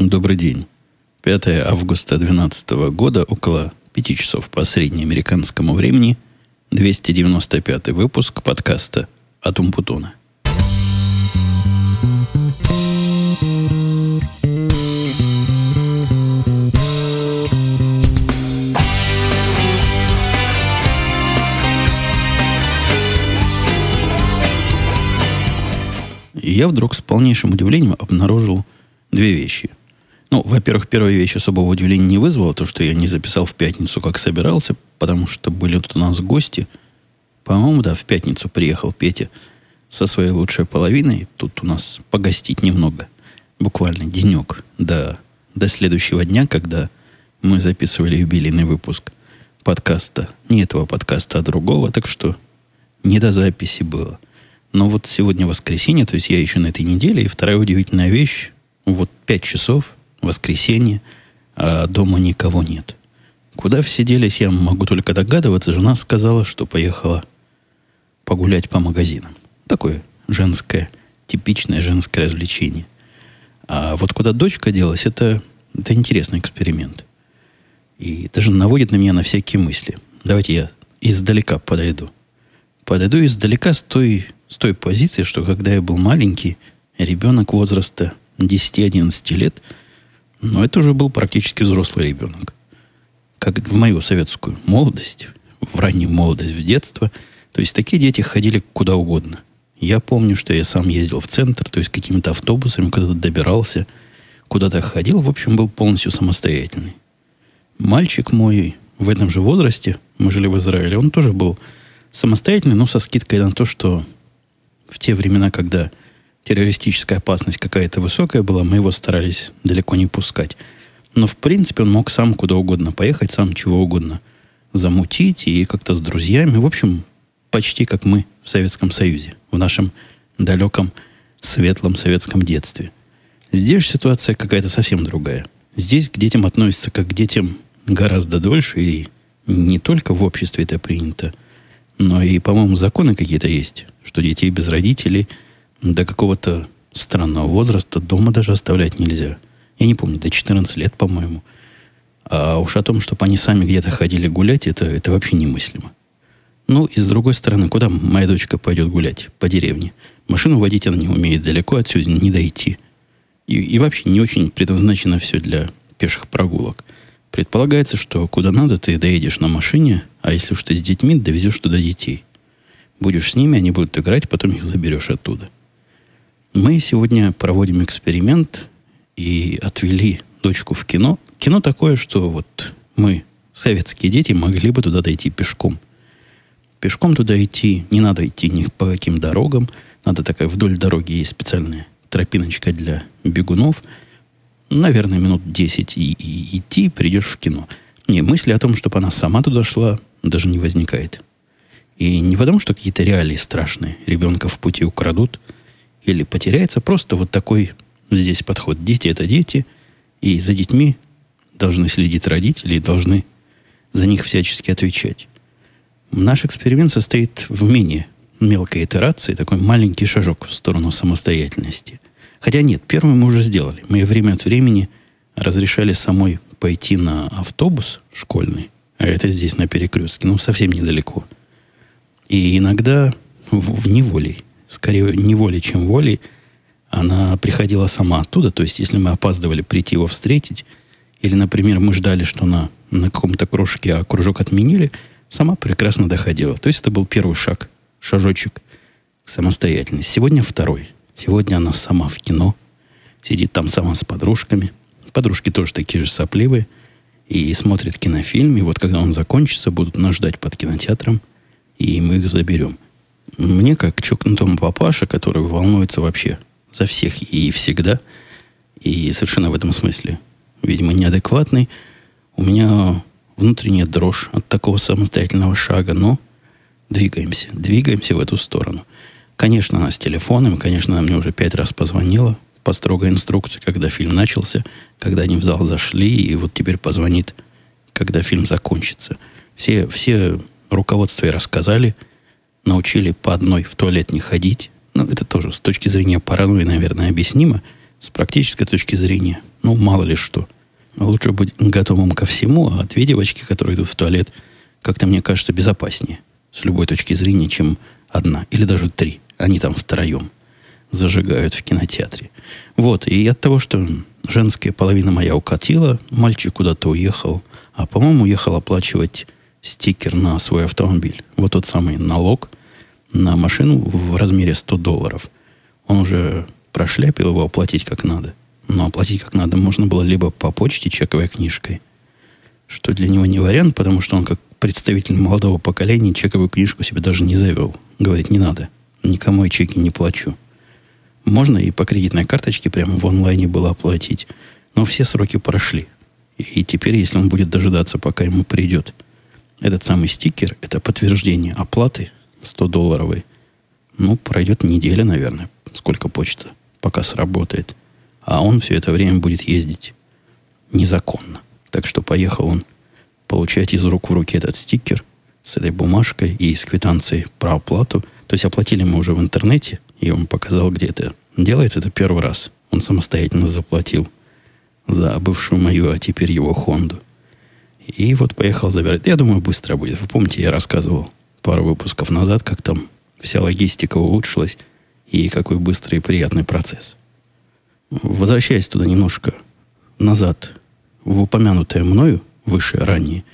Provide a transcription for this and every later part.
Добрый день. 5 августа 2012 года, около 5 часов по среднеамериканскому времени, 295 выпуск подкаста от Умпутуна. я вдруг с полнейшим удивлением обнаружил две вещи. Ну, во-первых, первая вещь особого удивления не вызвала, то, что я не записал в пятницу, как собирался, потому что были тут у нас гости. По-моему, да, в пятницу приехал Петя со своей лучшей половиной. Тут у нас погостить немного. Буквально денек до, до следующего дня, когда мы записывали юбилейный выпуск подкаста. Не этого подкаста, а другого. Так что не до записи было. Но вот сегодня воскресенье, то есть я еще на этой неделе, и вторая удивительная вещь, вот пять часов, воскресенье, а дома никого нет. Куда все делись, я могу только догадываться. Жена сказала, что поехала погулять по магазинам. Такое женское, типичное женское развлечение. А вот куда дочка делась, это, это интересный эксперимент. И даже наводит на меня на всякие мысли. Давайте я издалека подойду. Подойду издалека с той, с той позиции, что когда я был маленький, ребенок возраста 10-11 лет – но это уже был практически взрослый ребенок. Как в мою советскую молодость, в раннюю молодость, в детство. То есть такие дети ходили куда угодно. Я помню, что я сам ездил в центр, то есть какими-то автобусами куда-то добирался, куда-то ходил, в общем, был полностью самостоятельный. Мальчик мой в этом же возрасте, мы жили в Израиле, он тоже был самостоятельный, но со скидкой на то, что в те времена, когда террористическая опасность какая-то высокая была, мы его старались далеко не пускать. Но, в принципе, он мог сам куда угодно поехать, сам чего угодно замутить и как-то с друзьями. В общем, почти как мы в Советском Союзе, в нашем далеком, светлом советском детстве. Здесь ситуация какая-то совсем другая. Здесь к детям относятся как к детям гораздо дольше, и не только в обществе это принято, но и, по-моему, законы какие-то есть, что детей без родителей – до какого-то странного возраста дома даже оставлять нельзя. Я не помню, до 14 лет, по-моему. А уж о том, чтобы они сами где-то ходили гулять, это, это вообще немыслимо. Ну, и с другой стороны, куда моя дочка пойдет гулять? По деревне. Машину водить она не умеет, далеко отсюда не дойти. И, и вообще не очень предназначено все для пеших прогулок. Предполагается, что куда надо, ты доедешь на машине, а если уж ты с детьми, довезешь туда детей. Будешь с ними, они будут играть, потом их заберешь оттуда. Мы сегодня проводим эксперимент и отвели дочку в кино. Кино такое, что вот мы, советские дети, могли бы туда дойти пешком. Пешком туда идти не надо идти ни по каким дорогам. Надо такая вдоль дороги есть специальная тропиночка для бегунов. Наверное, минут 10 и, и идти, придешь в кино. Не, мысли о том, чтобы она сама туда шла, даже не возникает. И не потому, что какие-то реалии страшные. Ребенка в пути украдут – или потеряется. Просто вот такой здесь подход. Дети – это дети, и за детьми должны следить родители и должны за них всячески отвечать. Наш эксперимент состоит в менее мелкой итерации, такой маленький шажок в сторону самостоятельности. Хотя нет, первый мы уже сделали. Мы время от времени разрешали самой пойти на автобус школьный, а это здесь на перекрестке, ну, совсем недалеко. И иногда в, в неволей скорее неволей, чем волей, она приходила сама оттуда. То есть, если мы опаздывали прийти его встретить, или, например, мы ждали, что на, на каком-то кружке, а кружок отменили, сама прекрасно доходила. То есть, это был первый шаг, шажочек к самостоятельности. Сегодня второй. Сегодня она сама в кино, сидит там сама с подружками. Подружки тоже такие же сопливые. И смотрят кинофильм. И вот когда он закончится, будут нас ждать под кинотеатром. И мы их заберем. Мне, как чокнутому папаше, который волнуется вообще за всех и всегда, и совершенно в этом смысле, видимо, неадекватный, у меня внутренняя дрожь от такого самостоятельного шага, но двигаемся, двигаемся в эту сторону. Конечно, она с телефоном, конечно, она мне уже пять раз позвонила по строгой инструкции, когда фильм начался, когда они в зал зашли, и вот теперь позвонит, когда фильм закончится. Все, все руководства и рассказали – научили по одной в туалет не ходить. Ну, это тоже с точки зрения паранойи, наверное, объяснимо. С практической точки зрения, ну, мало ли что. Лучше быть готовым ко всему, а две девочки, которые идут в туалет, как-то, мне кажется, безопаснее с любой точки зрения, чем одна или даже три. Они там втроем зажигают в кинотеатре. Вот, и от того, что женская половина моя укатила, мальчик куда-то уехал, а, по-моему, уехал оплачивать стикер на свой автомобиль. Вот тот самый налог на машину в размере 100 долларов. Он уже прошляпил его оплатить как надо. Но оплатить как надо можно было либо по почте чековой книжкой, что для него не вариант, потому что он как представитель молодого поколения чековую книжку себе даже не завел. Говорит, не надо. Никому я чеки не плачу. Можно и по кредитной карточке прямо в онлайне было оплатить. Но все сроки прошли. И теперь, если он будет дожидаться, пока ему придет этот самый стикер, это подтверждение оплаты 100-долларовой, ну, пройдет неделя, наверное, сколько почта, пока сработает. А он все это время будет ездить незаконно. Так что поехал он получать из рук в руки этот стикер с этой бумажкой и с квитанцией про оплату. То есть оплатили мы уже в интернете, и он показал, где это делается. Это первый раз. Он самостоятельно заплатил за бывшую мою, а теперь его Хонду. И вот поехал забирать. Я думаю, быстро будет. Вы помните, я рассказывал пару выпусков назад, как там вся логистика улучшилась, и какой быстрый и приятный процесс. Возвращаясь туда немножко назад, в упомянутое мною, выше, ранее,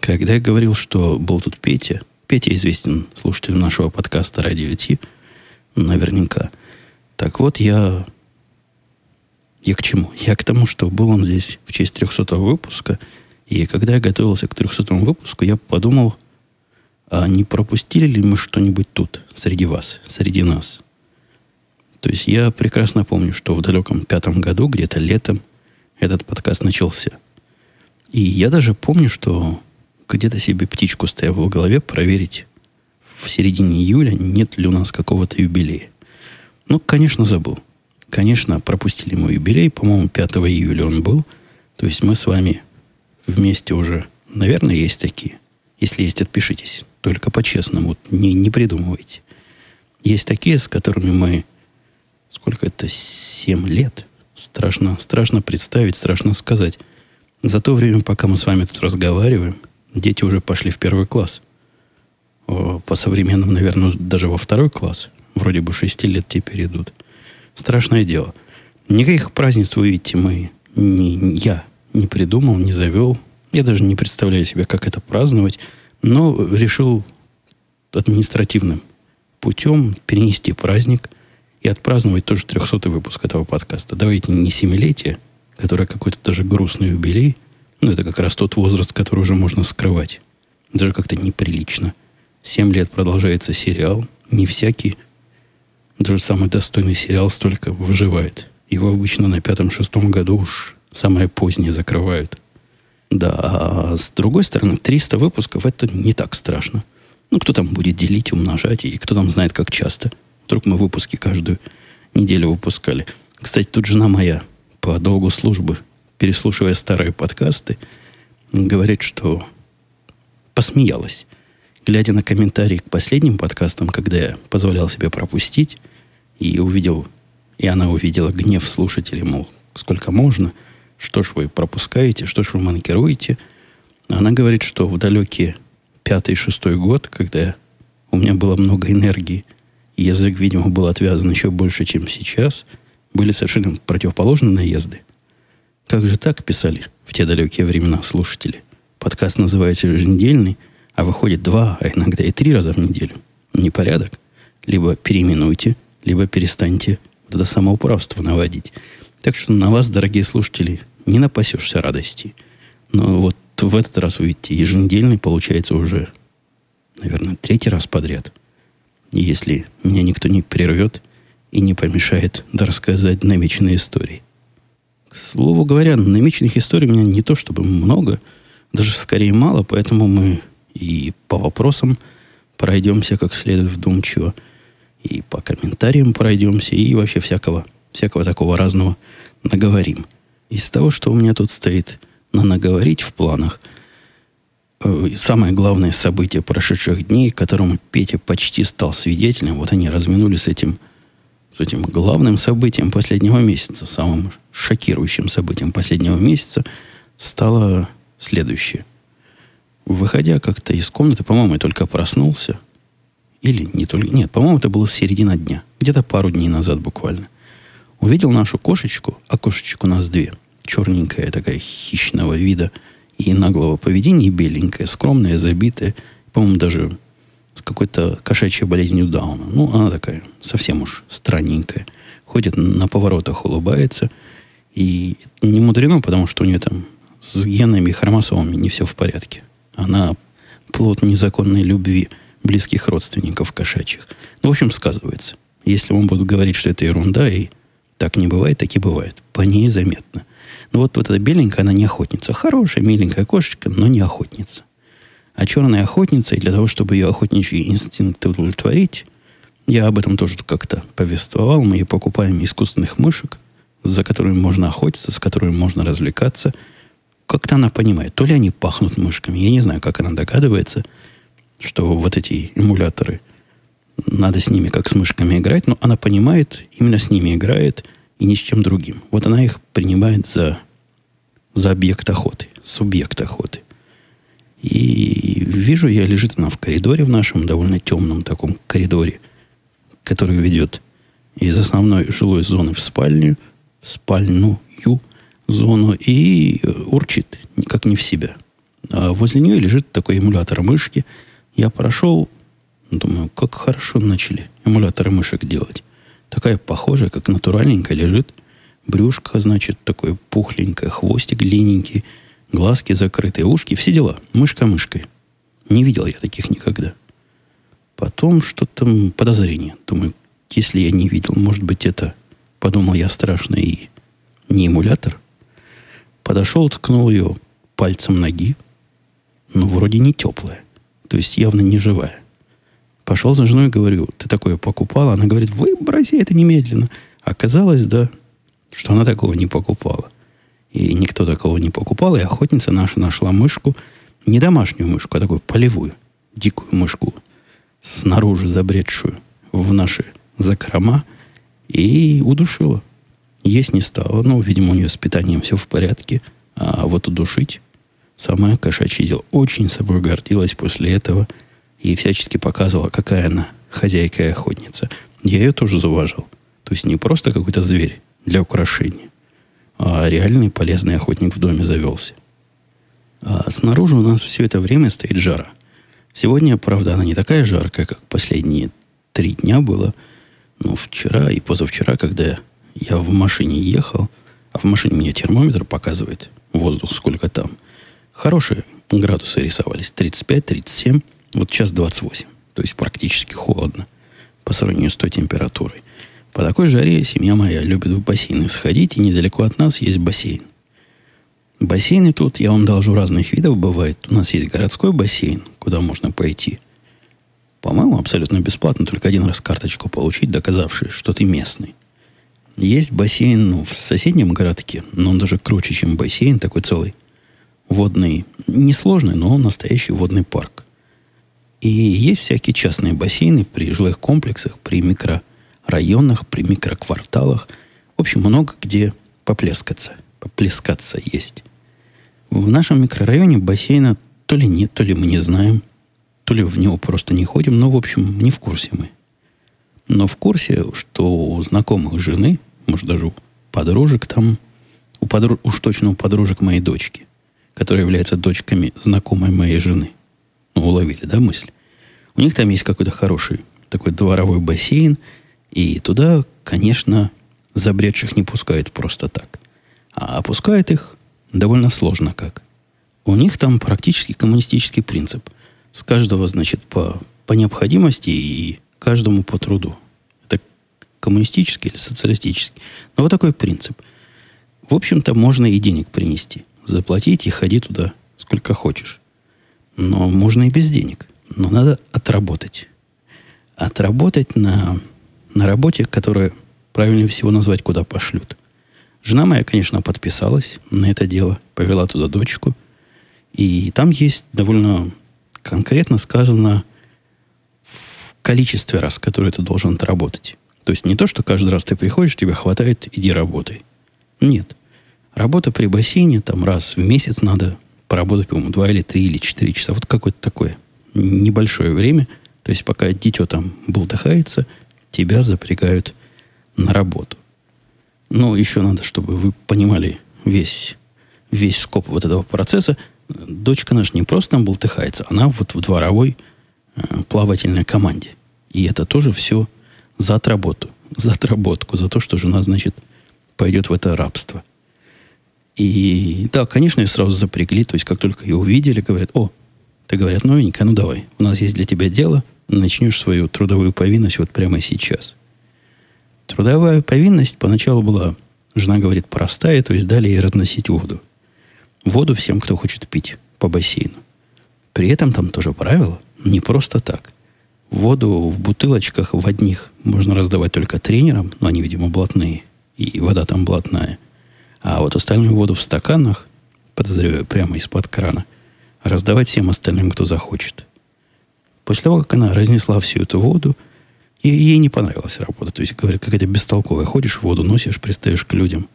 когда я говорил, что был тут Петя, Петя известен слушатель нашего подкаста «Радио Ти», наверняка. Так вот, я... Я к чему? Я к тому, что был он здесь в честь 300 выпуска, и когда я готовился к 300 выпуску, я подумал, а не пропустили ли мы что-нибудь тут, среди вас, среди нас? То есть я прекрасно помню, что в далеком пятом году, где-то летом, этот подкаст начался. И я даже помню, что где-то себе птичку ставил в голове проверить в середине июля, нет ли у нас какого-то юбилея. Ну, конечно, забыл. Конечно, пропустили мой юбилей. По-моему, 5 июля он был. То есть мы с вами вместе уже, наверное, есть такие. Если есть, отпишитесь. Только по-честному. Не, не придумывайте. Есть такие, с которыми мы сколько это, 7 лет. Страшно, страшно представить, страшно сказать. За то время, пока мы с вами тут разговариваем, дети уже пошли в первый класс. По современному, наверное, даже во второй класс. Вроде бы 6 лет теперь идут. Страшное дело. Никаких празднеств, вы видите, мы, не, я не придумал, не завел. Я даже не представляю себе, как это праздновать. Но решил административным путем перенести праздник – и отпраздновать тоже 300 выпуск этого подкаста. Давайте не семилетие, которое какой-то даже грустный юбилей, ну, это как раз тот возраст, который уже можно скрывать. Даже как-то неприлично. Семь лет продолжается сериал. Не всякий, даже самый достойный сериал столько выживает. Его обычно на пятом-шестом году уж самое позднее закрывают. Да, а с другой стороны, 300 выпусков это не так страшно. Ну, кто там будет делить, умножать, и кто там знает, как часто – Вдруг мы выпуски каждую неделю выпускали. Кстати, тут жена моя по долгу службы, переслушивая старые подкасты, говорит, что посмеялась. Глядя на комментарии к последним подкастам, когда я позволял себе пропустить, и увидел, и она увидела гнев слушателей, мол, сколько можно, что ж вы пропускаете, что ж вы манкируете. Она говорит, что в далекий пятый-шестой год, когда у меня было много энергии – язык, видимо, был отвязан еще больше, чем сейчас, были совершенно противоположные наезды. Как же так писали в те далекие времена слушатели? Подкаст называется еженедельный, а выходит два, а иногда и три раза в неделю. Непорядок. Либо переименуйте, либо перестаньте вот это самоуправство наводить. Так что на вас, дорогие слушатели, не напасешься радости. Но вот в этот раз, вы видите, еженедельный получается уже, наверное, третий раз подряд – если меня никто не прервет и не помешает рассказать намеченные истории. К слову говоря, намеченных историй у меня не то чтобы много, даже скорее мало, поэтому мы и по вопросам пройдемся как следует вдумчиво, и по комментариям пройдемся, и вообще всякого, всякого такого разного наговорим. Из того, что у меня тут стоит на наговорить в планах – Э, самое главное событие прошедших дней, которому Петя почти стал свидетелем, вот они разминулись с этим этим главным событием последнего месяца, самым шокирующим событием последнего месяца стало следующее. Выходя как-то из комнаты, по-моему, я только проснулся. Или не только... Нет, по-моему, это было середина дня. Где-то пару дней назад буквально. Увидел нашу кошечку, а кошечек у нас две. Черненькая такая хищного вида и наглого поведения, и беленькая, скромная, забитая. По-моему, даже с какой-то кошачьей болезнью Дауна. Ну, она такая совсем уж странненькая. Ходит на поворотах, улыбается. И не мудрено, потому что у нее там с генами и хромосомами не все в порядке. Она плод незаконной любви близких родственников кошачьих. Ну, в общем, сказывается. Если он будет говорить, что это ерунда, и так не бывает, так и бывает. По ней заметно. Но вот, вот эта беленькая, она не охотница. Хорошая, миленькая кошечка, но не охотница. А черная охотница, и для того, чтобы ее охотничий инстинкт удовлетворить, я об этом тоже как-то повествовал. Мы покупаем искусственных мышек, за которыми можно охотиться, с которыми можно развлекаться. Как-то она понимает, то ли они пахнут мышками, я не знаю, как она догадывается, что вот эти эмуляторы, надо с ними как с мышками играть, но она понимает, именно с ними играет и ни с чем другим. Вот она их принимает за, за объект охоты, субъект охоты. И вижу я, лежит она в коридоре в нашем довольно темном таком коридоре, который ведет из основной жилой зоны в спальню, в спальную зону и урчит, как не в себя. А возле нее лежит такой эмулятор мышки. Я прошел, думаю, как хорошо начали эмуляторы мышек делать. Такая похожая, как натуральненькая лежит. Брюшко, значит, такое пухленькое, хвостик длинненький – Глазки закрытые, ушки, все дела. Мышка мышкой. Не видел я таких никогда. Потом что-то подозрение. Думаю, если я не видел, может быть, это, подумал я страшно, и не эмулятор. Подошел, ткнул ее пальцем ноги. Ну, вроде не теплая. То есть явно не живая. Пошел за женой говорю, ты такое покупала? Она говорит, выброси это немедленно. Оказалось, да, что она такого не покупала. И никто такого не покупал. И охотница наша нашла мышку, не домашнюю мышку, а такую полевую, дикую мышку, снаружи забредшую в наши закрома, и удушила. Есть не стало. Ну, видимо, у нее с питанием все в порядке. А вот удушить самое кошачье дело. Очень собой гордилась после этого и всячески показывала, какая она хозяйка и охотница. Я ее тоже зауважал. То есть не просто какой-то зверь для украшения, а реальный полезный охотник в доме завелся. А снаружи у нас все это время стоит жара. Сегодня, правда, она не такая жаркая, как последние три дня было. Но вчера и позавчера, когда я в машине ехал, а в машине мне термометр показывает воздух, сколько там. Хорошие градусы рисовались. 35-37, вот сейчас 28. То есть практически холодно по сравнению с той температурой. По такой жаре семья моя любит в бассейны сходить, и недалеко от нас есть бассейн. Бассейны тут, я вам должу, разных видов бывает. У нас есть городской бассейн, куда можно пойти. По-моему, абсолютно бесплатно, только один раз карточку получить, доказавший, что ты местный. Есть бассейн ну, в соседнем городке, но он даже круче, чем бассейн, такой целый водный, несложный, но настоящий водный парк. И есть всякие частные бассейны при жилых комплексах, при микро районах, при микрокварталах. В общем, много где поплескаться. Поплескаться есть. В нашем микрорайоне бассейна то ли нет, то ли мы не знаем, то ли в него просто не ходим, но, в общем, не в курсе мы. Но в курсе, что у знакомых жены, может, даже у подружек там, у подруж, уж точно у подружек моей дочки, которая является дочками знакомой моей жены. Ну, уловили, да, мысль? У них там есть какой-то хороший такой дворовой бассейн – и туда, конечно, забредших не пускают просто так. А опускают их довольно сложно как. У них там практически коммунистический принцип. С каждого, значит, по, по необходимости и каждому по труду. Это коммунистический или социалистический. Но вот такой принцип. В общем-то, можно и денег принести. Заплатить и ходи туда сколько хочешь. Но можно и без денег. Но надо отработать. Отработать на на работе, которую правильнее всего назвать, куда пошлют. Жена моя, конечно, подписалась на это дело, повела туда дочку. И там есть довольно конкретно сказано в количестве раз, которые ты должен отработать. То есть не то, что каждый раз ты приходишь, тебе хватает, иди работай. Нет. Работа при бассейне, там раз в месяц надо поработать, по-моему, два или три или четыре часа. Вот какое-то такое небольшое время. То есть пока дитё там болтыхается, тебя запрягают на работу. Но еще надо, чтобы вы понимали весь, весь скоп вот этого процесса. Дочка наша не просто там болтыхается, она вот в дворовой э, плавательной команде. И это тоже все за отработу, за отработку, за то, что жена, значит, пойдет в это рабство. И да, конечно, ее сразу запрягли. То есть, как только ее увидели, говорят, о, ты говорят, новенькая, ну давай, у нас есть для тебя дело, начнешь свою трудовую повинность вот прямо сейчас. Трудовая повинность поначалу была, жена говорит, простая, то есть дали ей разносить воду. Воду всем, кто хочет пить по бассейну. При этом там тоже правило, не просто так. Воду в бутылочках в одних можно раздавать только тренерам, но они, видимо, блатные, и вода там блатная. А вот остальную воду в стаканах, подозреваю, прямо из-под крана, раздавать всем остальным, кто захочет. После того, как она разнесла всю эту воду, и ей не понравилась работа. То есть, говорит, какая-то бестолковая. Ходишь, воду носишь, пристаешь к людям.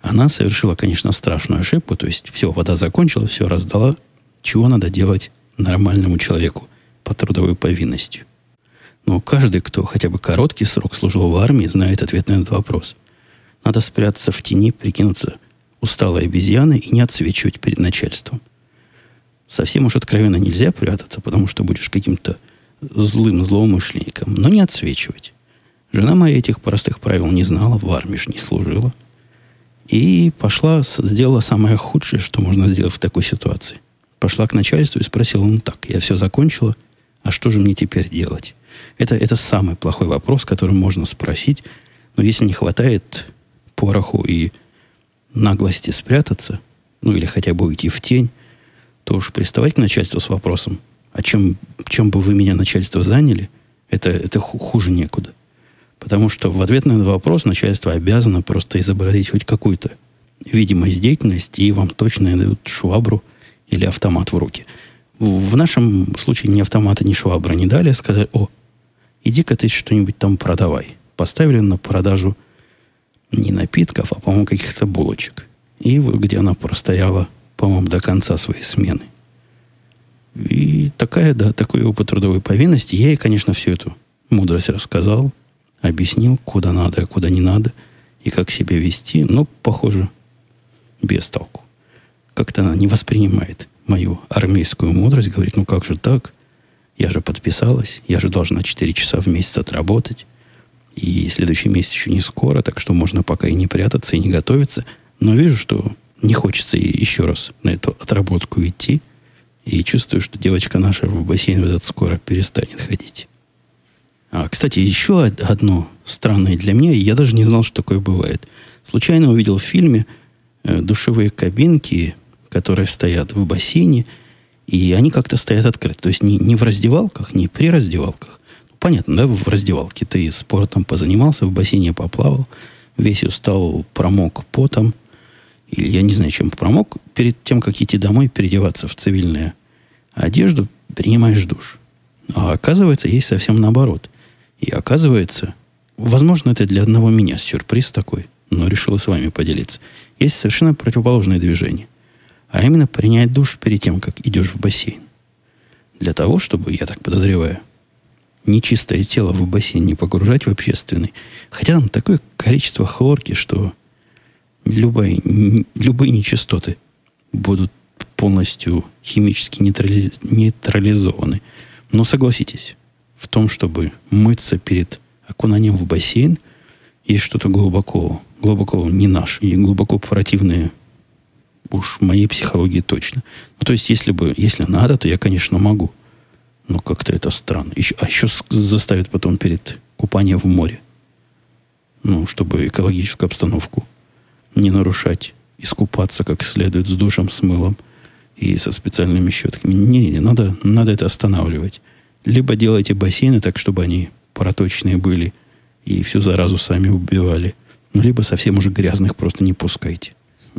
Она совершила, конечно, страшную ошибку. То есть, все, вода закончилась, все раздала. Чего надо делать нормальному человеку по трудовой повинности? Но каждый, кто хотя бы короткий срок служил в армии, знает ответ на этот вопрос. Надо спрятаться в тени, прикинуться усталой обезьяной и не отсвечивать перед начальством. Совсем уж откровенно нельзя прятаться, потому что будешь каким-то злым злоумышленником, но не отсвечивать. Жена моя этих простых правил не знала, в армии ж не служила. И пошла, сделала самое худшее, что можно сделать в такой ситуации. Пошла к начальству и спросила, ну так, я все закончила, а что же мне теперь делать? Это, это самый плохой вопрос, который можно спросить, но если не хватает пороху и наглости спрятаться, ну или хотя бы уйти в тень, то уж приставать к начальству с вопросом, а чем, чем бы вы меня, начальство, заняли, это, это хуже некуда. Потому что в ответ на этот вопрос начальство обязано просто изобразить хоть какую-то видимость деятельности, и вам точно дадут швабру или автомат в руки. В, в нашем случае ни автомата, ни швабры не дали, а сказали, о, иди-ка ты что-нибудь там продавай. Поставили на продажу не напитков, а, по-моему, каких-то булочек. И вот где она простояла, по-моему, до конца своей смены. И такая, да, такой опыт трудовой повинности. Я ей, конечно, всю эту мудрость рассказал, объяснил, куда надо, а куда не надо, и как себя вести, но, похоже, без толку. Как-то она не воспринимает мою армейскую мудрость, говорит, ну как же так? Я же подписалась, я же должна 4 часа в месяц отработать, и следующий месяц еще не скоро, так что можно пока и не прятаться, и не готовиться. Но вижу, что не хочется еще раз на эту отработку идти – и чувствую, что девочка наша в бассейн в этот скоро перестанет ходить. А, кстати, еще одно странное для меня, я даже не знал, что такое бывает. Случайно увидел в фильме э, душевые кабинки, которые стоят в бассейне, и они как-то стоят открыты. То есть не, не в раздевалках, не при раздевалках. Понятно, да, в раздевалке ты спортом позанимался, в бассейне поплавал, весь устал, промок потом – или я не знаю, чем промок, перед тем, как идти домой, переодеваться в цивильную одежду, принимаешь душ. А оказывается, есть совсем наоборот. И оказывается, возможно, это для одного меня сюрприз такой, но решила с вами поделиться. Есть совершенно противоположное движение. А именно принять душ перед тем, как идешь в бассейн. Для того, чтобы, я так подозреваю, нечистое тело в бассейн не погружать в общественный. Хотя там такое количество хлорки, что любые, любые нечистоты будут полностью химически нейтрализ, нейтрализованы. Но согласитесь, в том, чтобы мыться перед окунанием в бассейн, есть что-то глубоко, глубоко не наш и глубоко противное уж моей психологии точно. Ну, то есть, если бы, если надо, то я, конечно, могу. Но как-то это странно. Еще, а еще заставят потом перед купанием в море. Ну, чтобы экологическую обстановку не нарушать, искупаться как следует с душем, с мылом и со специальными щетками. Не, не, надо, надо это останавливать. Либо делайте бассейны так, чтобы они проточные были и всю заразу сами убивали. Ну, либо совсем уже грязных просто не пускайте.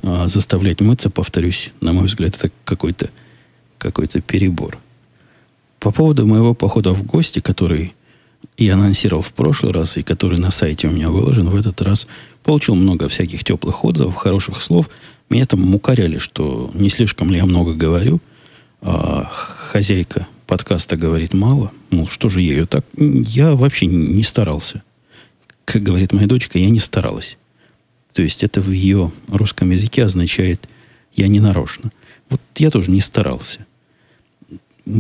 А заставлять мыться, повторюсь, на мой взгляд, это какой-то какой перебор. По поводу моего похода в гости, который и анонсировал в прошлый раз, и который на сайте у меня выложен, в этот раз получил много всяких теплых отзывов, хороших слов. Меня там укоряли, что не слишком ли я много говорю. А хозяйка подкаста говорит мало. Мол, что же ее так... Я вообще не старался. Как говорит моя дочка, я не старалась. То есть это в ее русском языке означает «я не нарочно». Вот я тоже не старался.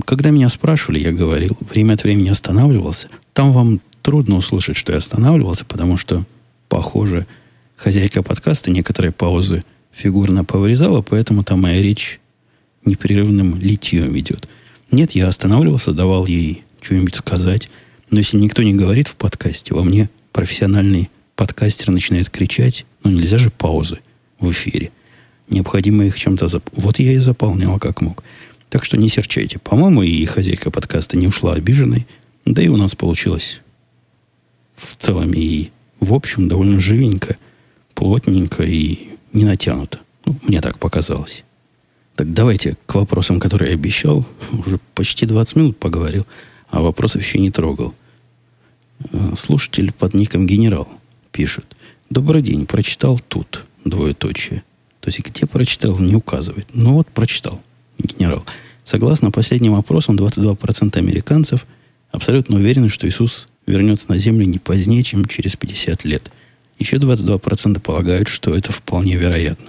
Когда меня спрашивали, я говорил, время от времени останавливался. Там вам трудно услышать, что я останавливался, потому что, похоже, хозяйка подкаста некоторые паузы фигурно повырезала, поэтому там моя речь непрерывным литьем идет. Нет, я останавливался, давал ей что-нибудь сказать. Но если никто не говорит в подкасте, во мне профессиональный подкастер начинает кричать, ну нельзя же паузы в эфире. Необходимо их чем-то... Зап... Вот я и заполнял как мог. Так что не серчайте. По-моему, и хозяйка подкаста не ушла обиженной. Да и у нас получилось в целом и в общем довольно живенько, плотненько и не натянуто. Ну, мне так показалось. Так давайте к вопросам, которые я обещал. Уже почти 20 минут поговорил, а вопросов еще не трогал. Э, слушатель под ником «Генерал» пишет. Добрый день, прочитал тут, двоеточие. То есть где прочитал, не указывает. Ну вот прочитал генерал. Согласно последним опросам, 22% американцев абсолютно уверены, что Иисус вернется на землю не позднее, чем через 50 лет. Еще 22% полагают, что это вполне вероятно.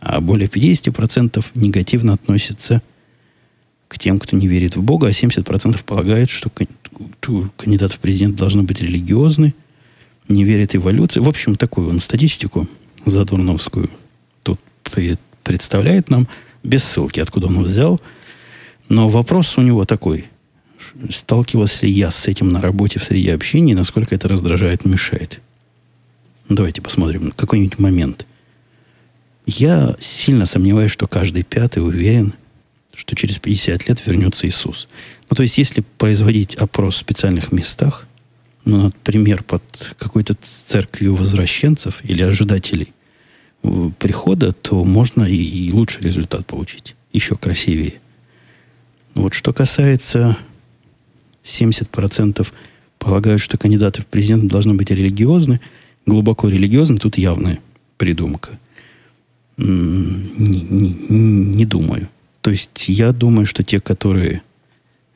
А более 50% негативно относятся к тем, кто не верит в Бога, а 70% полагают, что кандидат в президент должны быть религиозны, не верят в эволюцию. В общем, такую он статистику задурновскую тут представляет нам – без ссылки, откуда он взял. Но вопрос у него такой. Сталкивался ли я с этим на работе в среде общения, насколько это раздражает, мешает? Давайте посмотрим какой-нибудь момент. Я сильно сомневаюсь, что каждый пятый уверен, что через 50 лет вернется Иисус. Ну, то есть, если производить опрос в специальных местах, ну, например, под какой-то церковью возвращенцев или ожидателей прихода, то можно и, и лучший результат получить. Еще красивее. Вот что касается 70% полагают, что кандидаты в президенты должны быть религиозны, глубоко религиозны, тут явная придумка. Не, не, не думаю. То есть я думаю, что те, которые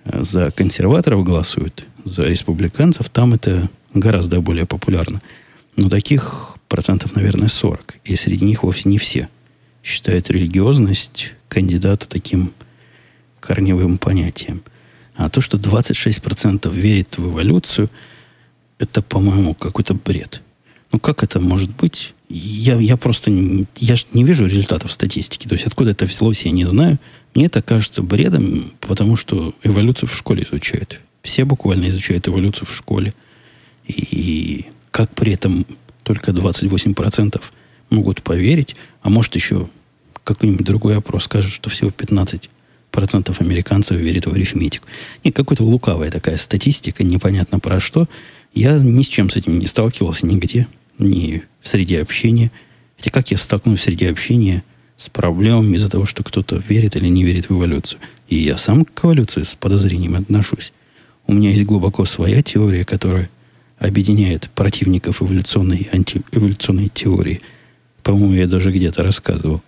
э, за консерваторов голосуют, за республиканцев, там это гораздо более популярно. Но таких процентов, наверное, 40. И среди них вовсе не все считают религиозность кандидата таким корневым понятием. А то, что 26% верит в эволюцию, это, по-моему, какой-то бред. Ну, как это может быть? Я, я просто не, я не вижу результатов статистики. То есть, откуда это взялось, я не знаю. Мне это кажется бредом, потому что эволюцию в школе изучают. Все буквально изучают эволюцию в школе. И как при этом только 28% могут поверить, а может еще какой-нибудь другой опрос скажет, что всего 15% американцев верят в арифметику. Не, какая-то лукавая такая статистика, непонятно про что. Я ни с чем с этим не сталкивался нигде, ни в среде общения. Хотя как я столкнусь в среде общения с проблемами из-за того, что кто-то верит или не верит в эволюцию? И я сам к эволюции с подозрением отношусь. У меня есть глубоко своя теория, которая объединяет противников эволюционной и антиэволюционной теории. По-моему, я даже где-то рассказывал.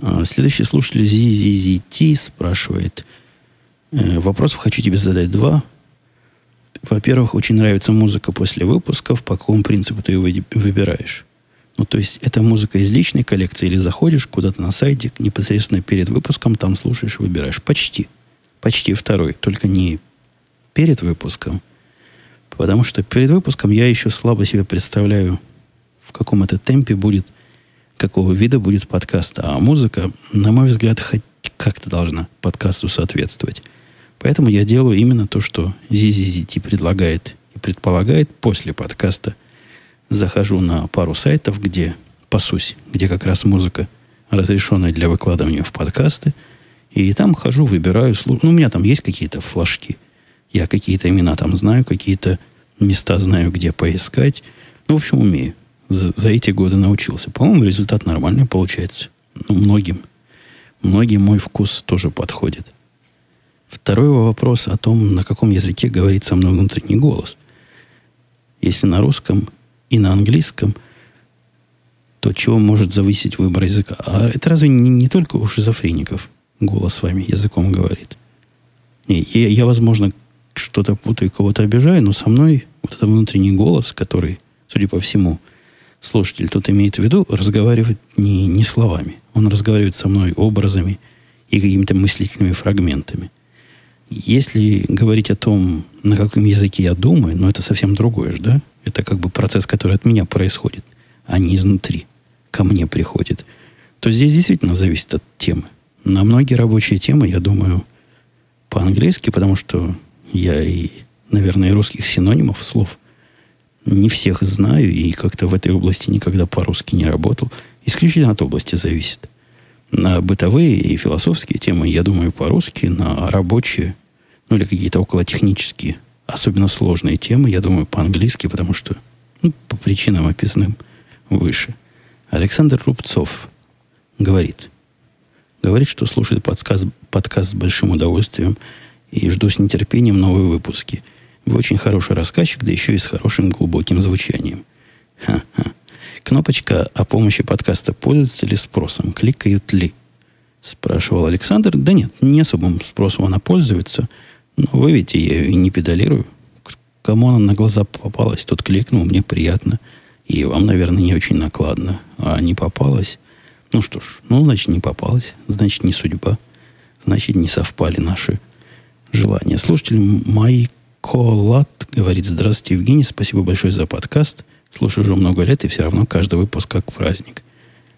А, следующий слушатель ZZZT спрашивает. Э, вопросов хочу тебе задать два. Во-первых, очень нравится музыка после выпусков. По какому принципу ты ее выбираешь? Ну, то есть, это музыка из личной коллекции или заходишь куда-то на сайтик непосредственно перед выпуском, там слушаешь, выбираешь. Почти. Почти второй. Только не перед выпуском, Потому что перед выпуском я еще слабо себе представляю, в каком это темпе будет, какого вида будет подкаст. А музыка, на мой взгляд, хоть как-то должна подкасту соответствовать. Поэтому я делаю именно то, что ZZZT предлагает и предполагает после подкаста. Захожу на пару сайтов, где пасусь, где как раз музыка разрешенная для выкладывания в подкасты. И там хожу, выбираю, слушаю. Ну, у меня там есть какие-то флажки – я какие-то имена там знаю, какие-то места знаю, где поискать. Ну, в общем, умею. За, за эти годы научился. По-моему, результат нормальный получается. Ну, многим. Многим мой вкус тоже подходит. Второй вопрос о том, на каком языке говорит со мной внутренний голос. Если на русском и на английском, то чего может зависеть выбор языка? А это разве не, не только у шизофреников голос с вами языком говорит? Не, я, я, возможно, что-то путаю, кого-то обижаю, но со мной вот этот внутренний голос, который, судя по всему, слушатель тут имеет в виду, разговаривает не, не словами. Он разговаривает со мной образами и какими-то мыслительными фрагментами. Если говорить о том, на каком языке я думаю, ну, это совсем другое же, да? Это как бы процесс, который от меня происходит, а не изнутри. Ко мне приходит. То здесь действительно зависит от темы. На многие рабочие темы, я думаю, по-английски, потому что я и, наверное, русских синонимов слов не всех знаю и как-то в этой области никогда по-русски не работал. Исключительно от области зависит. На бытовые и философские темы, я думаю, по-русски, на рабочие, ну или какие-то околотехнические, особенно сложные темы, я думаю, по-английски, потому что ну, по причинам, описанным выше. Александр Рубцов говорит, говорит, что слушает подкаст, подкаст с большим удовольствием и жду с нетерпением новые выпуски. Вы очень хороший рассказчик, да еще и с хорошим глубоким звучанием. Ха-ха. Кнопочка о помощи подкаста пользуется ли спросом? Кликают ли? Спрашивал Александр. Да нет, не особым спросом она пользуется. Но вы видите, я ее и не педалирую. Кому она на глаза попалась, тот кликнул, мне приятно. И вам, наверное, не очень накладно. А не попалась. Ну что ж, ну, значит, не попалась. Значит, не судьба. Значит, не совпали наши желания. Слушатель Майколат говорит, здравствуйте, Евгений, спасибо большое за подкаст. Слушаю уже много лет, и все равно каждый выпуск как праздник.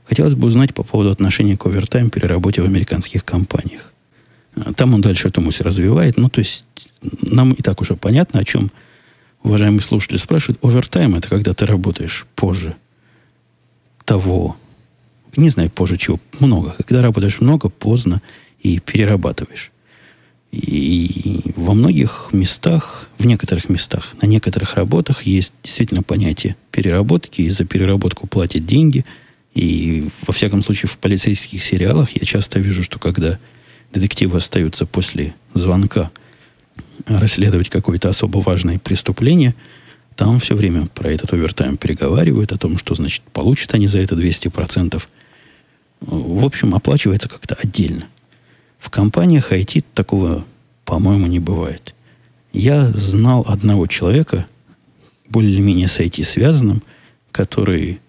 Хотелось бы узнать по поводу отношения к овертайм при работе в американских компаниях. А, там он дальше эту мысль развивает. Ну, то есть, нам и так уже понятно, о чем уважаемый слушатель спрашивает. Овертайм – это когда ты работаешь позже того, не знаю, позже чего, много. Когда работаешь много, поздно и перерабатываешь. И во многих местах, в некоторых местах, на некоторых работах есть действительно понятие переработки, и за переработку платят деньги. И во всяком случае в полицейских сериалах я часто вижу, что когда детективы остаются после звонка расследовать какое-то особо важное преступление, там все время про этот овертайм переговаривают, о том, что, значит, получат они за это 200%. В общем, оплачивается как-то отдельно. В компаниях IT такого, по-моему, не бывает. Я знал одного человека, более-менее с IT связанным, который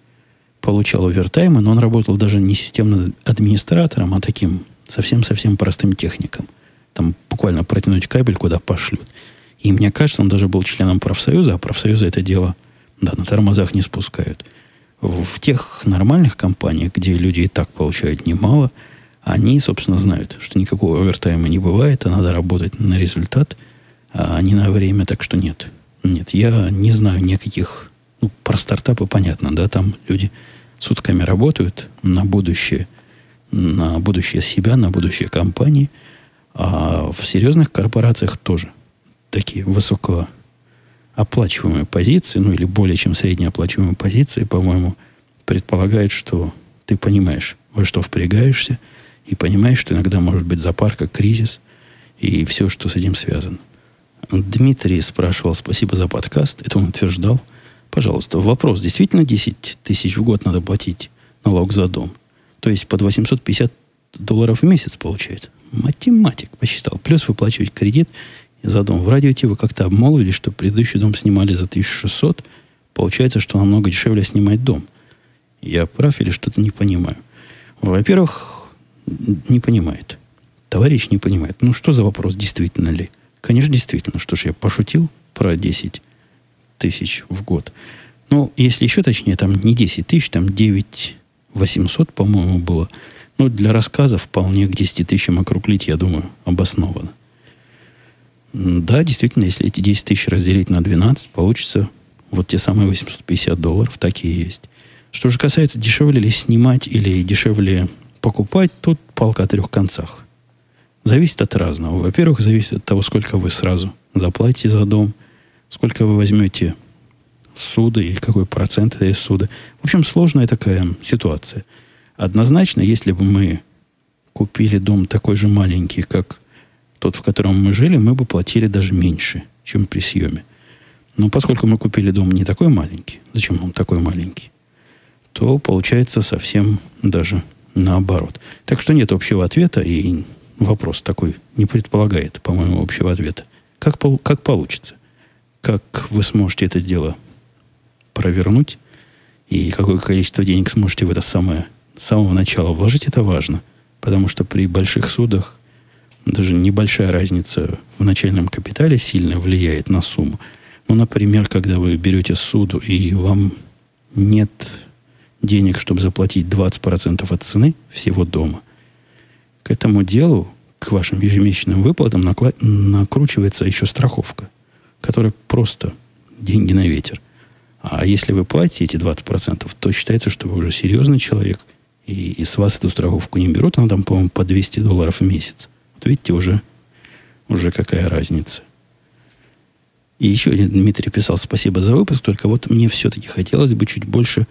получал овертаймы, но он работал даже не системным администратором, а таким совсем-совсем простым техником. Там буквально протянуть кабель, куда пошлют. И мне кажется, он даже был членом профсоюза, а профсоюза это дело, да, на тормозах не спускают. В тех нормальных компаниях, где люди и так получают немало – они, собственно, знают, что никакого овертайма не бывает, а надо работать на результат, а не на время, так что нет. Нет, я не знаю никаких... Ну, про стартапы понятно, да, там люди сутками работают на будущее, на будущее себя, на будущее компании, а в серьезных корпорациях тоже такие высокооплачиваемые позиции, ну или более чем среднеоплачиваемые позиции, по-моему, предполагают, что ты понимаешь, во что впрягаешься – и понимаешь, что иногда может быть запарка, кризис и все, что с этим связано. Дмитрий спрашивал, спасибо за подкаст. Это он утверждал. Пожалуйста, вопрос. Действительно 10 тысяч в год надо платить налог за дом? То есть под 850 долларов в месяц получается? Математик посчитал. Плюс выплачивать кредит за дом. В радио вы как-то обмолвили, что предыдущий дом снимали за 1600. Получается, что намного дешевле снимать дом. Я прав или что-то не понимаю? Во-первых, не понимает. Товарищ не понимает. Ну, что за вопрос, действительно ли? Конечно, действительно. Что ж, я пошутил про 10 тысяч в год. Ну, если еще точнее, там не 10 тысяч, там 9 800, по-моему, было. Ну, для рассказа вполне к 10 тысячам округлить, я думаю, обоснованно. Да, действительно, если эти 10 тысяч разделить на 12, получится вот те самые 850 долларов, такие есть. Что же касается, дешевле ли снимать или дешевле покупать, тут палка о трех концах. Зависит от разного. Во-первых, зависит от того, сколько вы сразу заплатите за дом, сколько вы возьмете суды или какой процент этой суды. В общем, сложная такая ситуация. Однозначно, если бы мы купили дом такой же маленький, как тот, в котором мы жили, мы бы платили даже меньше, чем при съеме. Но поскольку мы купили дом не такой маленький, зачем он такой маленький, то получается совсем даже наоборот. Так что нет общего ответа, и вопрос такой не предполагает, по-моему, общего ответа. Как, как получится? Как вы сможете это дело провернуть? И какое количество денег сможете в это самое с самого начала вложить, это важно. Потому что при больших судах даже небольшая разница в начальном капитале сильно влияет на сумму. Ну, например, когда вы берете суду, и вам нет денег, чтобы заплатить 20% от цены всего дома, к этому делу, к вашим ежемесячным выплатам накла- накручивается еще страховка, которая просто деньги на ветер. А если вы платите эти 20%, то считается, что вы уже серьезный человек, и, и с вас эту страховку не берут, она там, по-моему, по 200 долларов в месяц. Вот видите, уже, уже какая разница. И еще Дмитрий писал спасибо за выпуск, только вот мне все-таки хотелось бы чуть больше,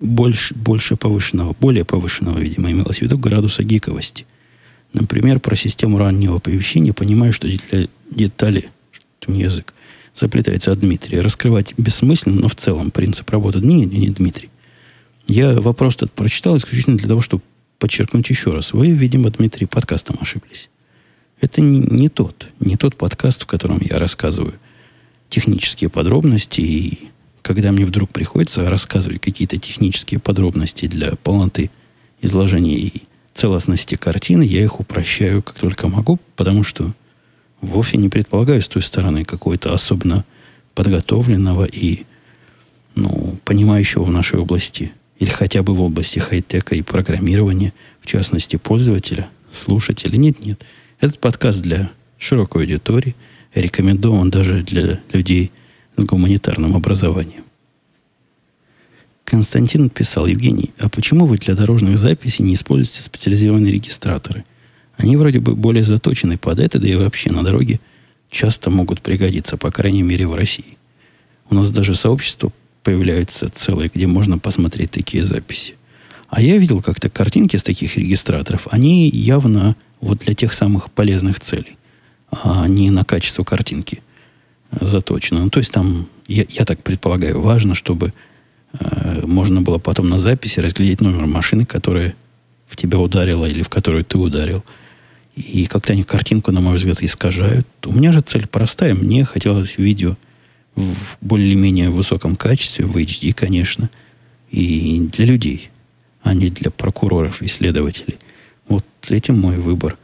больше, больше повышенного, более повышенного, видимо, имелось в виду градуса гиковости. Например, про систему раннего оповещения понимаю, что для детали, что язык заплетается от Дмитрия, раскрывать бессмысленно, но в целом принцип работы. Не, не, не, Дмитрий. Я вопрос этот прочитал исключительно для того, чтобы подчеркнуть еще раз. Вы, видимо, Дмитрий, подкастом ошиблись. Это не, не тот, не тот подкаст, в котором я рассказываю технические подробности. И когда мне вдруг приходится рассказывать какие-то технические подробности для полноты изложения и целостности картины, я их упрощаю как только могу, потому что вовсе не предполагаю с той стороны какого-то особенно подготовленного и ну, понимающего в нашей области или хотя бы в области хай-тека и программирования, в частности, пользователя, слушателя. Нет, нет. Этот подкаст для широкой аудитории рекомендован даже для людей с гуманитарным образованием. Константин писал, Евгений, а почему вы для дорожных записей не используете специализированные регистраторы? Они вроде бы более заточены под это, да и вообще на дороге часто могут пригодиться, по крайней мере в России. У нас даже сообщество появляются целые, где можно посмотреть такие записи. А я видел как-то картинки с таких регистраторов. Они явно вот для тех самых полезных целей, а не на качество картинки заточены. Ну, то есть там, я, я так предполагаю, важно, чтобы э, можно было потом на записи разглядеть номер машины, которая в тебя ударила или в которую ты ударил. И как-то они картинку, на мой взгляд, искажают. У меня же цель простая. Мне хотелось видео в более-менее высоком качестве, в HD, конечно, и для людей, а не для прокуроров и следователей. Вот этим мой выбор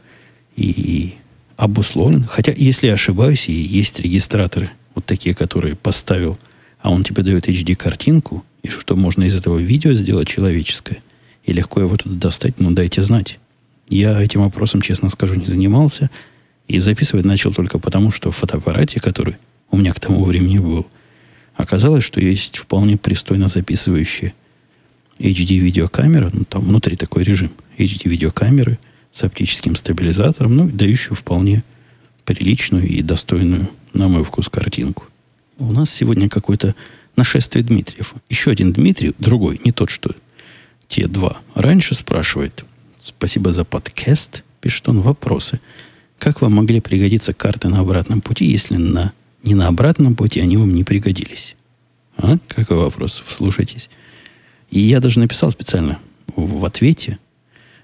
и обусловлен. Хотя, если я ошибаюсь, и есть регистраторы, вот такие, которые поставил, а он тебе дает HD-картинку, и что можно из этого видео сделать человеческое, и легко его туда достать, ну, дайте знать. Я этим вопросом, честно скажу, не занимался, и записывать начал только потому, что в фотоаппарате, который у меня к тому времени был, оказалось, что есть вполне пристойно записывающие HD-видеокамера, ну, там внутри такой режим HD-видеокамеры с оптическим стабилизатором, ну, дающую вполне приличную и достойную, на мой вкус, картинку. У нас сегодня какое-то нашествие Дмитриев. Еще один Дмитрий, другой, не тот, что те два. Раньше спрашивает, спасибо за подкаст, пишет он вопросы. Как вам могли пригодиться карты на обратном пути, если на не на обратном пути они вам не пригодились. А? Какой вопрос? Вслушайтесь. И я даже написал специально в ответе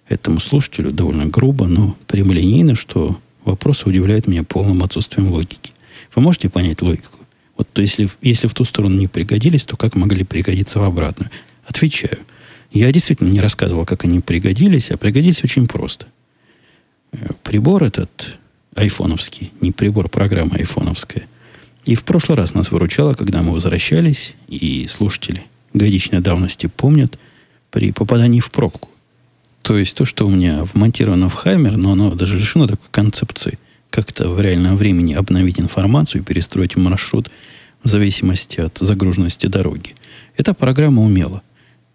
этому слушателю довольно грубо, но прямолинейно, что вопрос удивляет меня полным отсутствием логики. Вы можете понять логику? Вот то если, если в ту сторону не пригодились, то как могли пригодиться в обратную? Отвечаю. Я действительно не рассказывал, как они пригодились, а пригодились очень просто. Э, прибор этот айфоновский, не прибор, программа айфоновская – и в прошлый раз нас выручало, когда мы возвращались, и слушатели годичной давности помнят, при попадании в пробку. То есть то, что у меня вмонтировано в Хаймер, но оно даже лишено такой концепции, как-то в реальном времени обновить информацию и перестроить маршрут в зависимости от загруженности дороги. Эта программа умела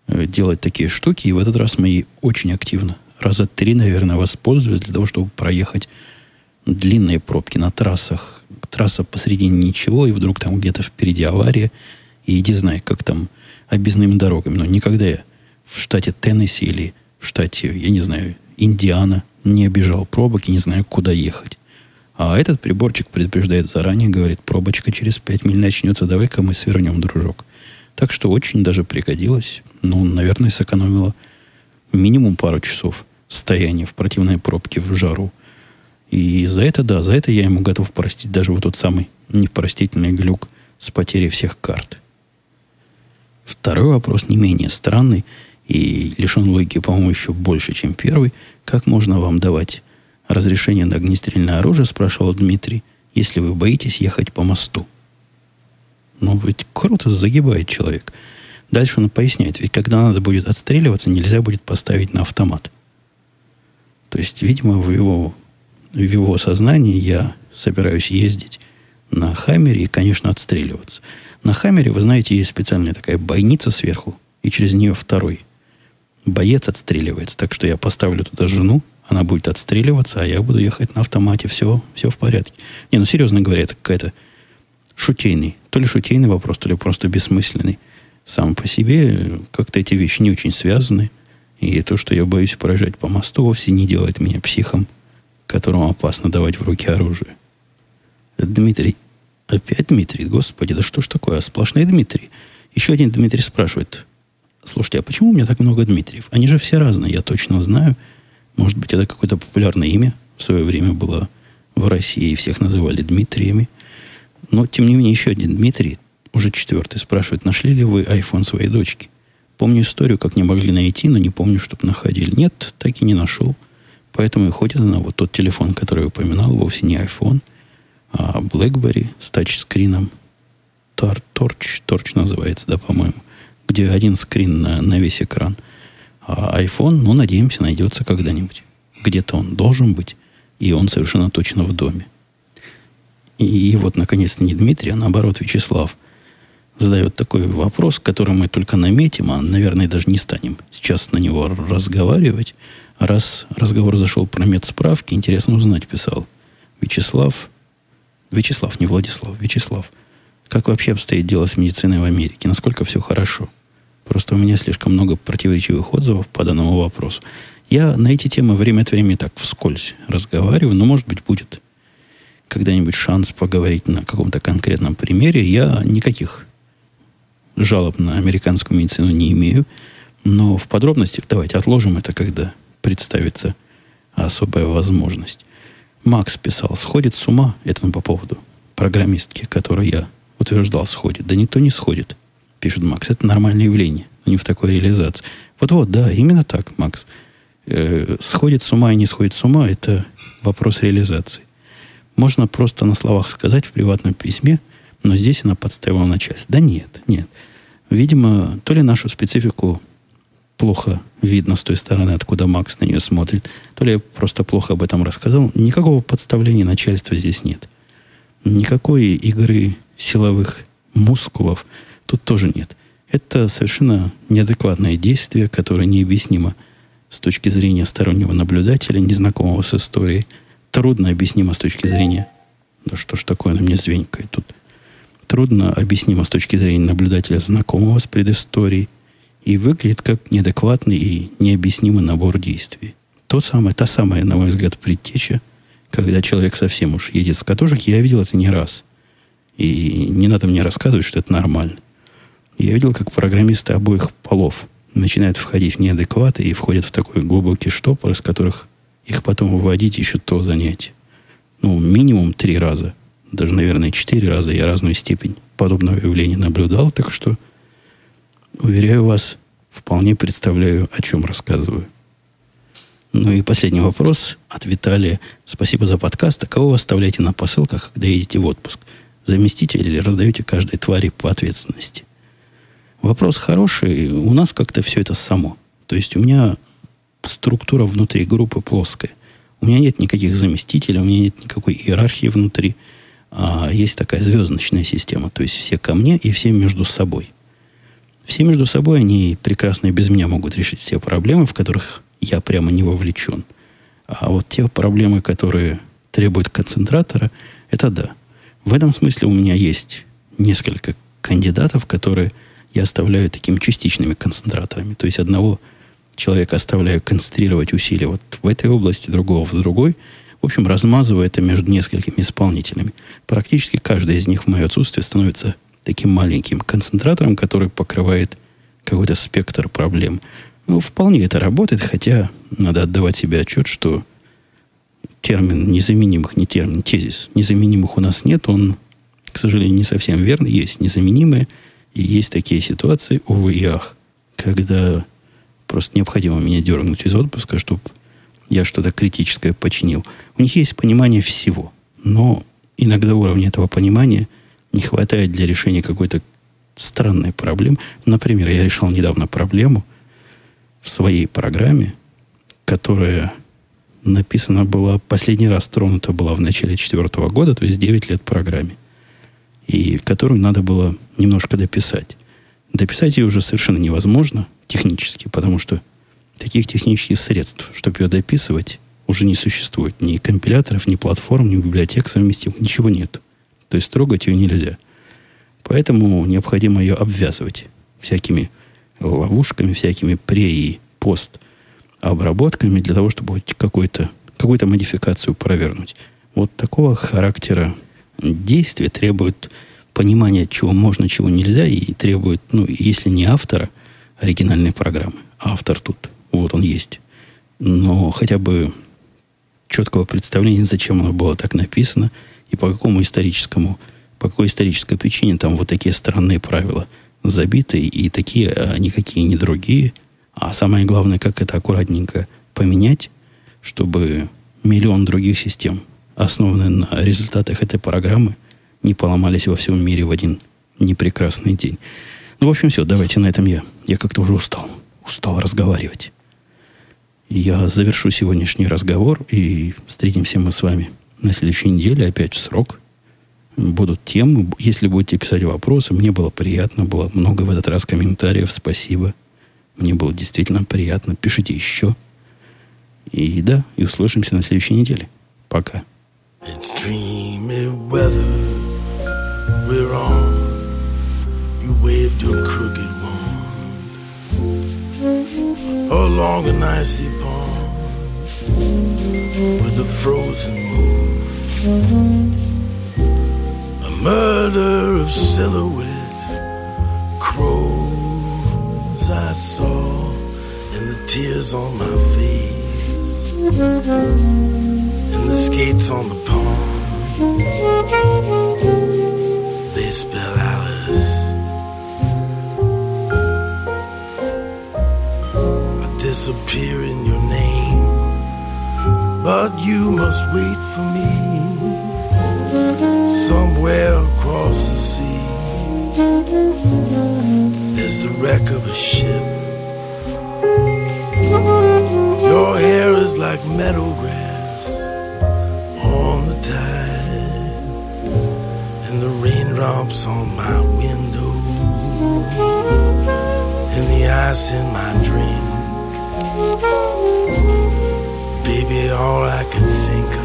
э, делать такие штуки, и в этот раз мы ей очень активно, раза три, наверное, воспользовались для того, чтобы проехать длинные пробки на трассах трасса посредине ничего, и вдруг там где-то впереди авария, и иди знай, как там объездными дорогами. Но никогда я в штате Теннесси или штате, я не знаю, Индиана не обижал пробок и не знаю, куда ехать. А этот приборчик предупреждает заранее, говорит, пробочка через 5 миль начнется, давай-ка мы свернем, дружок. Так что очень даже пригодилось. Ну, наверное, сэкономило минимум пару часов стояния в противной пробке в жару. И за это, да, за это я ему готов простить даже вот тот самый непростительный глюк с потерей всех карт. Второй вопрос не менее странный и лишен логики, по-моему, еще больше, чем первый. Как можно вам давать разрешение на огнестрельное оружие, спрашивал Дмитрий, если вы боитесь ехать по мосту? Ну, ведь круто загибает человек. Дальше он поясняет, ведь когда надо будет отстреливаться, нельзя будет поставить на автомат. То есть, видимо, в его, в его сознании я собираюсь ездить на Хаммере и, конечно, отстреливаться. На Хаммере, вы знаете, есть специальная такая бойница сверху, и через нее второй боец отстреливается. Так что я поставлю туда жену, она будет отстреливаться, а я буду ехать на автомате. Все, все в порядке. Не, ну серьезно говоря, это какая-то шутейный. То ли шутейный вопрос, то ли просто бессмысленный. Сам по себе как-то эти вещи не очень связаны. И то, что я боюсь проезжать по мосту, вовсе не делает меня психом, которому опасно давать в руки оружие. Дмитрий, опять Дмитрий, господи, да что ж такое, сплошные Дмитрий. Еще один Дмитрий спрашивает, слушайте, а почему у меня так много Дмитриев? Они же все разные, я точно знаю. Может быть, это какое-то популярное имя в свое время было в России, и всех называли Дмитриями. Но, тем не менее, еще один Дмитрий, уже четвертый, спрашивает, нашли ли вы iPhone своей дочки? Помню историю, как не могли найти, но не помню, чтобы находили. Нет, так и не нашел. Поэтому и ходит она, вот тот телефон, который я упоминал, вовсе не iPhone, а BlackBerry с тачскрином. Torch, Torch называется, да, по-моему. Где один скрин на, на весь экран. А iPhone, ну, надеемся, найдется когда-нибудь. Где-то он должен быть. И он совершенно точно в доме. И, и вот, наконец-то, не Дмитрий, а наоборот, Вячеслав задает такой вопрос, который мы только наметим, а, наверное, даже не станем сейчас на него разговаривать. Раз разговор зашел про медсправки, интересно узнать, писал Вячеслав. Вячеслав, не Владислав, Вячеслав. Как вообще обстоит дело с медициной в Америке? Насколько все хорошо? Просто у меня слишком много противоречивых отзывов по данному вопросу. Я на эти темы время от времени так вскользь разговариваю, но, может быть, будет когда-нибудь шанс поговорить на каком-то конкретном примере. Я никаких жалоб на американскую медицину не имею. Но в подробностях давайте отложим это, когда представится особая возможность. Макс писал, сходит с ума, это по поводу программистки, которую я утверждал, сходит. Да никто не сходит, пишет Макс. Это нормальное явление, но не в такой реализации. Вот-вот, да, именно так, Макс. Э, сходит с ума и не сходит с ума, это вопрос реализации. Можно просто на словах сказать в приватном письме – но здесь она подставила на часть. Да нет, нет. Видимо, то ли нашу специфику плохо видно с той стороны, откуда Макс на нее смотрит, то ли я просто плохо об этом рассказал. Никакого подставления начальства здесь нет. Никакой игры силовых мускулов тут тоже нет. Это совершенно неадекватное действие, которое необъяснимо с точки зрения стороннего наблюдателя, незнакомого с историей. Трудно объяснимо с точки зрения... Да что ж такое на мне звенькает тут? трудно объяснимо с точки зрения наблюдателя, знакомого с предысторией, и выглядит как неадекватный и необъяснимый набор действий. То самое, та самая, на мой взгляд, предтеча, когда человек совсем уж едет с катушек, я видел это не раз. И не надо мне рассказывать, что это нормально. Я видел, как программисты обоих полов начинают входить в неадекваты и входят в такой глубокий штопор, из которых их потом выводить еще то занятие. Ну, минимум три раза – даже, наверное, четыре раза я разную степень подобного явления наблюдал, так что, уверяю вас, вполне представляю, о чем рассказываю. Ну и последний вопрос от Виталия. Спасибо за подкаст. А кого вы оставляете на посылках, когда едете в отпуск? Заместитель или раздаете каждой твари по ответственности? Вопрос хороший. У нас как-то все это само. То есть у меня структура внутри группы плоская. У меня нет никаких заместителей, у меня нет никакой иерархии внутри а есть такая звездочная система. То есть все ко мне и все между собой. Все между собой, они прекрасно и без меня могут решить все проблемы, в которых я прямо не вовлечен. А вот те проблемы, которые требуют концентратора, это да. В этом смысле у меня есть несколько кандидатов, которые я оставляю такими частичными концентраторами. То есть одного человека оставляю концентрировать усилия вот в этой области, другого в другой – В общем, размазывая это между несколькими исполнителями. Практически каждый из них в мое отсутствие становится таким маленьким концентратором, который покрывает какой-то спектр проблем. Ну, вполне это работает, хотя надо отдавать себе отчет, что термин незаменимых, не термин, тезис, незаменимых у нас нет, он, к сожалению, не совсем верный. Есть незаменимые, и есть такие ситуации, увы и ах, когда просто необходимо меня дернуть из отпуска, чтобы я что-то критическое починил. У них есть понимание всего, но иногда уровня этого понимания не хватает для решения какой-то странной проблемы. Например, я решал недавно проблему в своей программе, которая написана была, последний раз тронута была в начале четвертого года, то есть 9 лет программе, и которую надо было немножко дописать. Дописать ее уже совершенно невозможно технически, потому что таких технических средств, чтобы ее дописывать, уже не существует. Ни компиляторов, ни платформ, ни библиотек совместимых, ничего нет. То есть трогать ее нельзя. Поэтому необходимо ее обвязывать всякими ловушками, всякими пре- и пост обработками для того, чтобы хоть какую-то какую модификацию провернуть. Вот такого характера действия требует понимания, чего можно, чего нельзя, и требует, ну, если не автора оригинальной программы, автор тут, вот он есть, но хотя бы четкого представления, зачем оно было так написано и по какому историческому, по какой исторической причине там вот такие странные правила забиты, и такие, а никакие не другие. А самое главное, как это аккуратненько поменять, чтобы миллион других систем, основанные на результатах этой программы, не поломались во всем мире в один непрекрасный день. Ну, в общем, все, давайте на этом я. Я как-то уже устал. Устал разговаривать. Я завершу сегодняшний разговор, и встретимся мы с вами на следующей неделе, опять в срок. Будут темы. Если будете писать вопросы, мне было приятно, было много в этот раз комментариев. Спасибо. Мне было действительно приятно. Пишите еще. И да, и услышимся на следующей неделе. Пока. Murder of silhouette crows I saw and the tears on my face and the skates on the pond. They spell Alice. I disappear in your name, but you must wait for me somewhere across the sea. The wreck of a ship. Your hair is like meadow grass on the tide, and the raindrops on my window, and the ice in my drink. Baby, all I can think of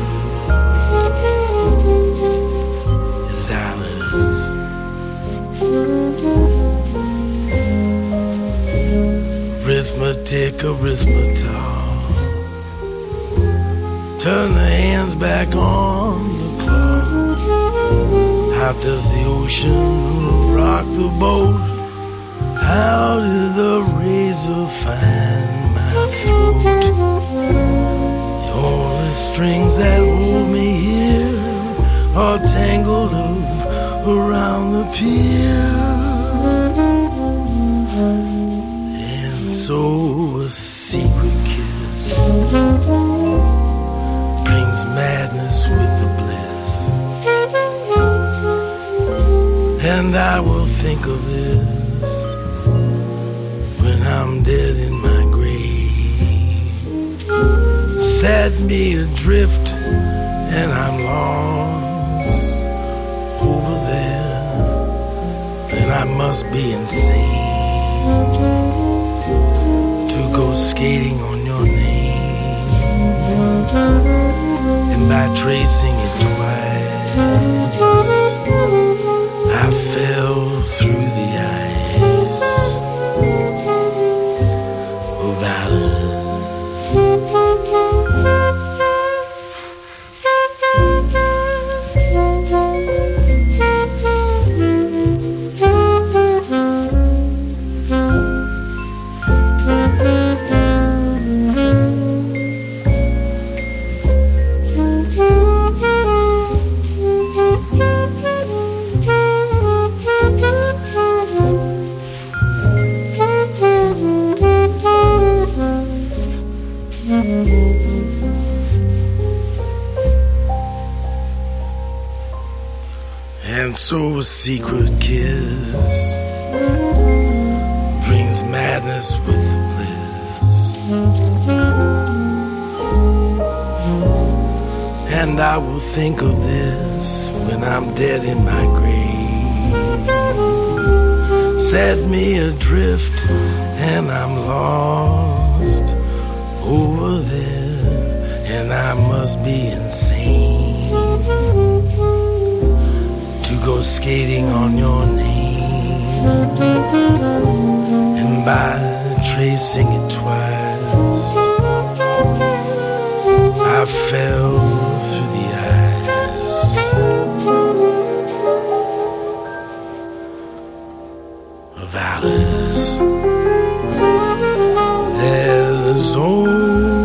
Arithmetic, arithmetic. Turn the hands back on the clock. How does the ocean rock the boat? How did the razor find my throat? The only strings that hold me here are tangled up around the pier. So a secret kiss brings madness with the bliss. And I will think of this when I'm dead in my grave. Set me adrift, and I'm lost over there. And I must be insane skating on your name. And by tracing it twice, a secret kiss brings madness with bliss. And I will think of this when I'm dead in my grave. Set me adrift and I'm lost over there, and I must be insane go skating on your name. And by tracing it twice, I fell through the ice. Of Alice, there's only